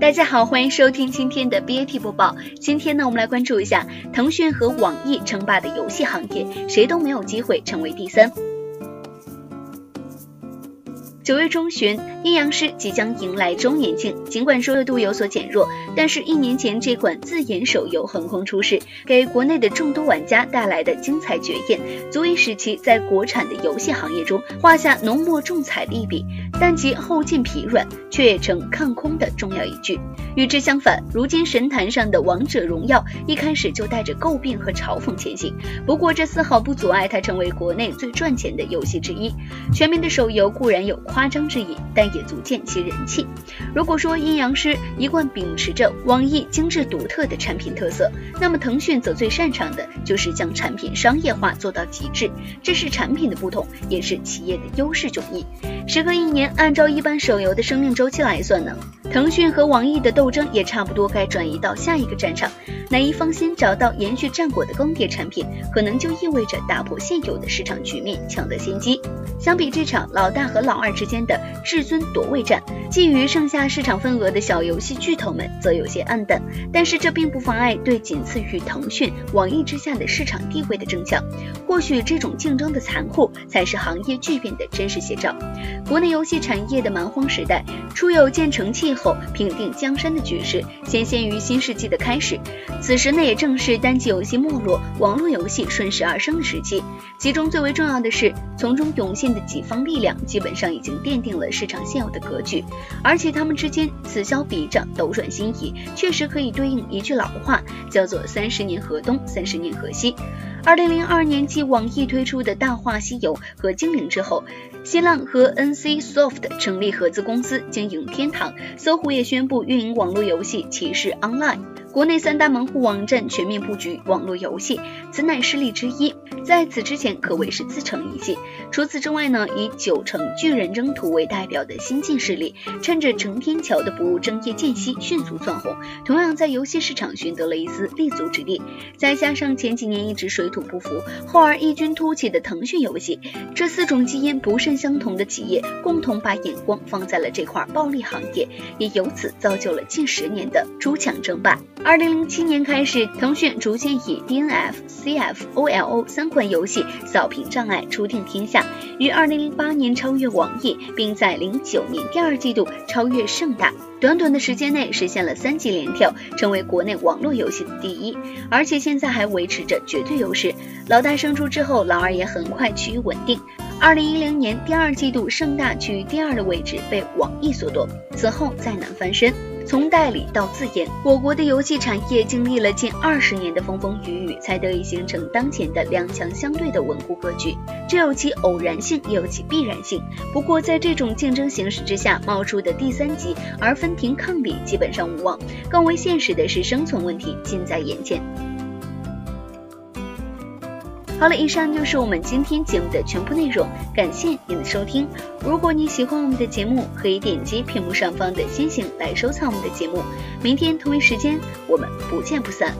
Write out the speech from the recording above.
大家好，欢迎收听今天的 BAT 播报。今天呢，我们来关注一下腾讯和网易称霸的游戏行业，谁都没有机会成为第三。九月中旬，《阴阳师》即将迎来周年庆。尽管说热度有所减弱，但是一年前这款自研手游横空出世，给国内的众多玩家带来的精彩绝艳，足以使其在国产的游戏行业中画下浓墨重彩的一笔。但其后劲疲软，却也成看空的重要依据。与之相反，如今神坛上的《王者荣耀》一开始就带着诟病和嘲讽前行。不过，这丝毫不阻碍它成为国内最赚钱的游戏之一。全民的手游固然有夸。夸张之意，但也足见其人气。如果说阴阳师一贯秉持着网易精致独特的产品特色，那么腾讯则最擅长的就是将产品商业化做到极致。这是产品的不同，也是企业的优势迥异。时隔一年，按照一般手游的生命周期来算呢，腾讯和网易的斗争也差不多该转移到下一个战场。哪一方先找到延续战果的更迭产品，可能就意味着打破现有的市场局面，抢得先机。相比这场老大和老二之间的至尊夺位战，觊觎剩下市场份额的小游戏巨头们则有些暗淡。但是这并不妨碍对仅次于腾讯、网易之下的市场地位的争抢。或许这种竞争的残酷，才是行业巨变的真实写照。国内游戏产业的蛮荒时代，初有建成气后、平定江山的局势，显现于新世纪的开始。此时呢，也正是单机游戏没落、网络游戏顺势而生的时期。其中最为重要的是，从中涌现的几方力量，基本上已经奠定了市场现有的格局。而且他们之间此消彼长、斗转星移，确实可以对应一句老话，叫做“三十年河东，三十年河西”。二零零二年，继网易推出的大话西游和精灵之后，新浪和 NC Soft 成立合资公司经营天堂，搜狐也宣布运营网络游戏骑士 Online。国内三大门户网站全面布局网络游戏，此乃势力之一。在此之前可谓是自成一系。除此之外呢，以九成巨人征途为代表的新晋势力，趁着成天桥的不务正业间隙迅速窜红，同样在游戏市场寻得了一丝立足之地。再加上前几年一直水土不服，后而异军突起的腾讯游戏，这四种基因不甚相同的企业，共同把眼光放在了这块暴利行业，也由此造就了近十年的诸强争霸。二零零七年开始，腾讯逐渐以 DNF、CF、OLO 三款游戏扫平障碍，初定天下。于二零零八年超越网易，并在零九年第二季度超越盛大。短短的时间内实现了三级连跳，成为国内网络游戏的第一，而且现在还维持着绝对优势。老大胜出之后，老二也很快趋于稳定。二零一零年第二季度，盛大居于第二的位置被网易所夺，此后再难翻身。从代理到自研，我国的游戏产业经历了近二十年的风风雨雨，才得以形成当前的两强相对的稳固格局。这有其偶然性，也有其必然性。不过，在这种竞争形势之下，冒出的第三级而分庭抗礼，基本上无望。更为现实的是，生存问题近在眼前。好了，以上就是我们今天节目的全部内容，感谢您的收听。如果你喜欢我们的节目，可以点击屏幕上方的星星来收藏我们的节目。明天同一时间，我们不见不散。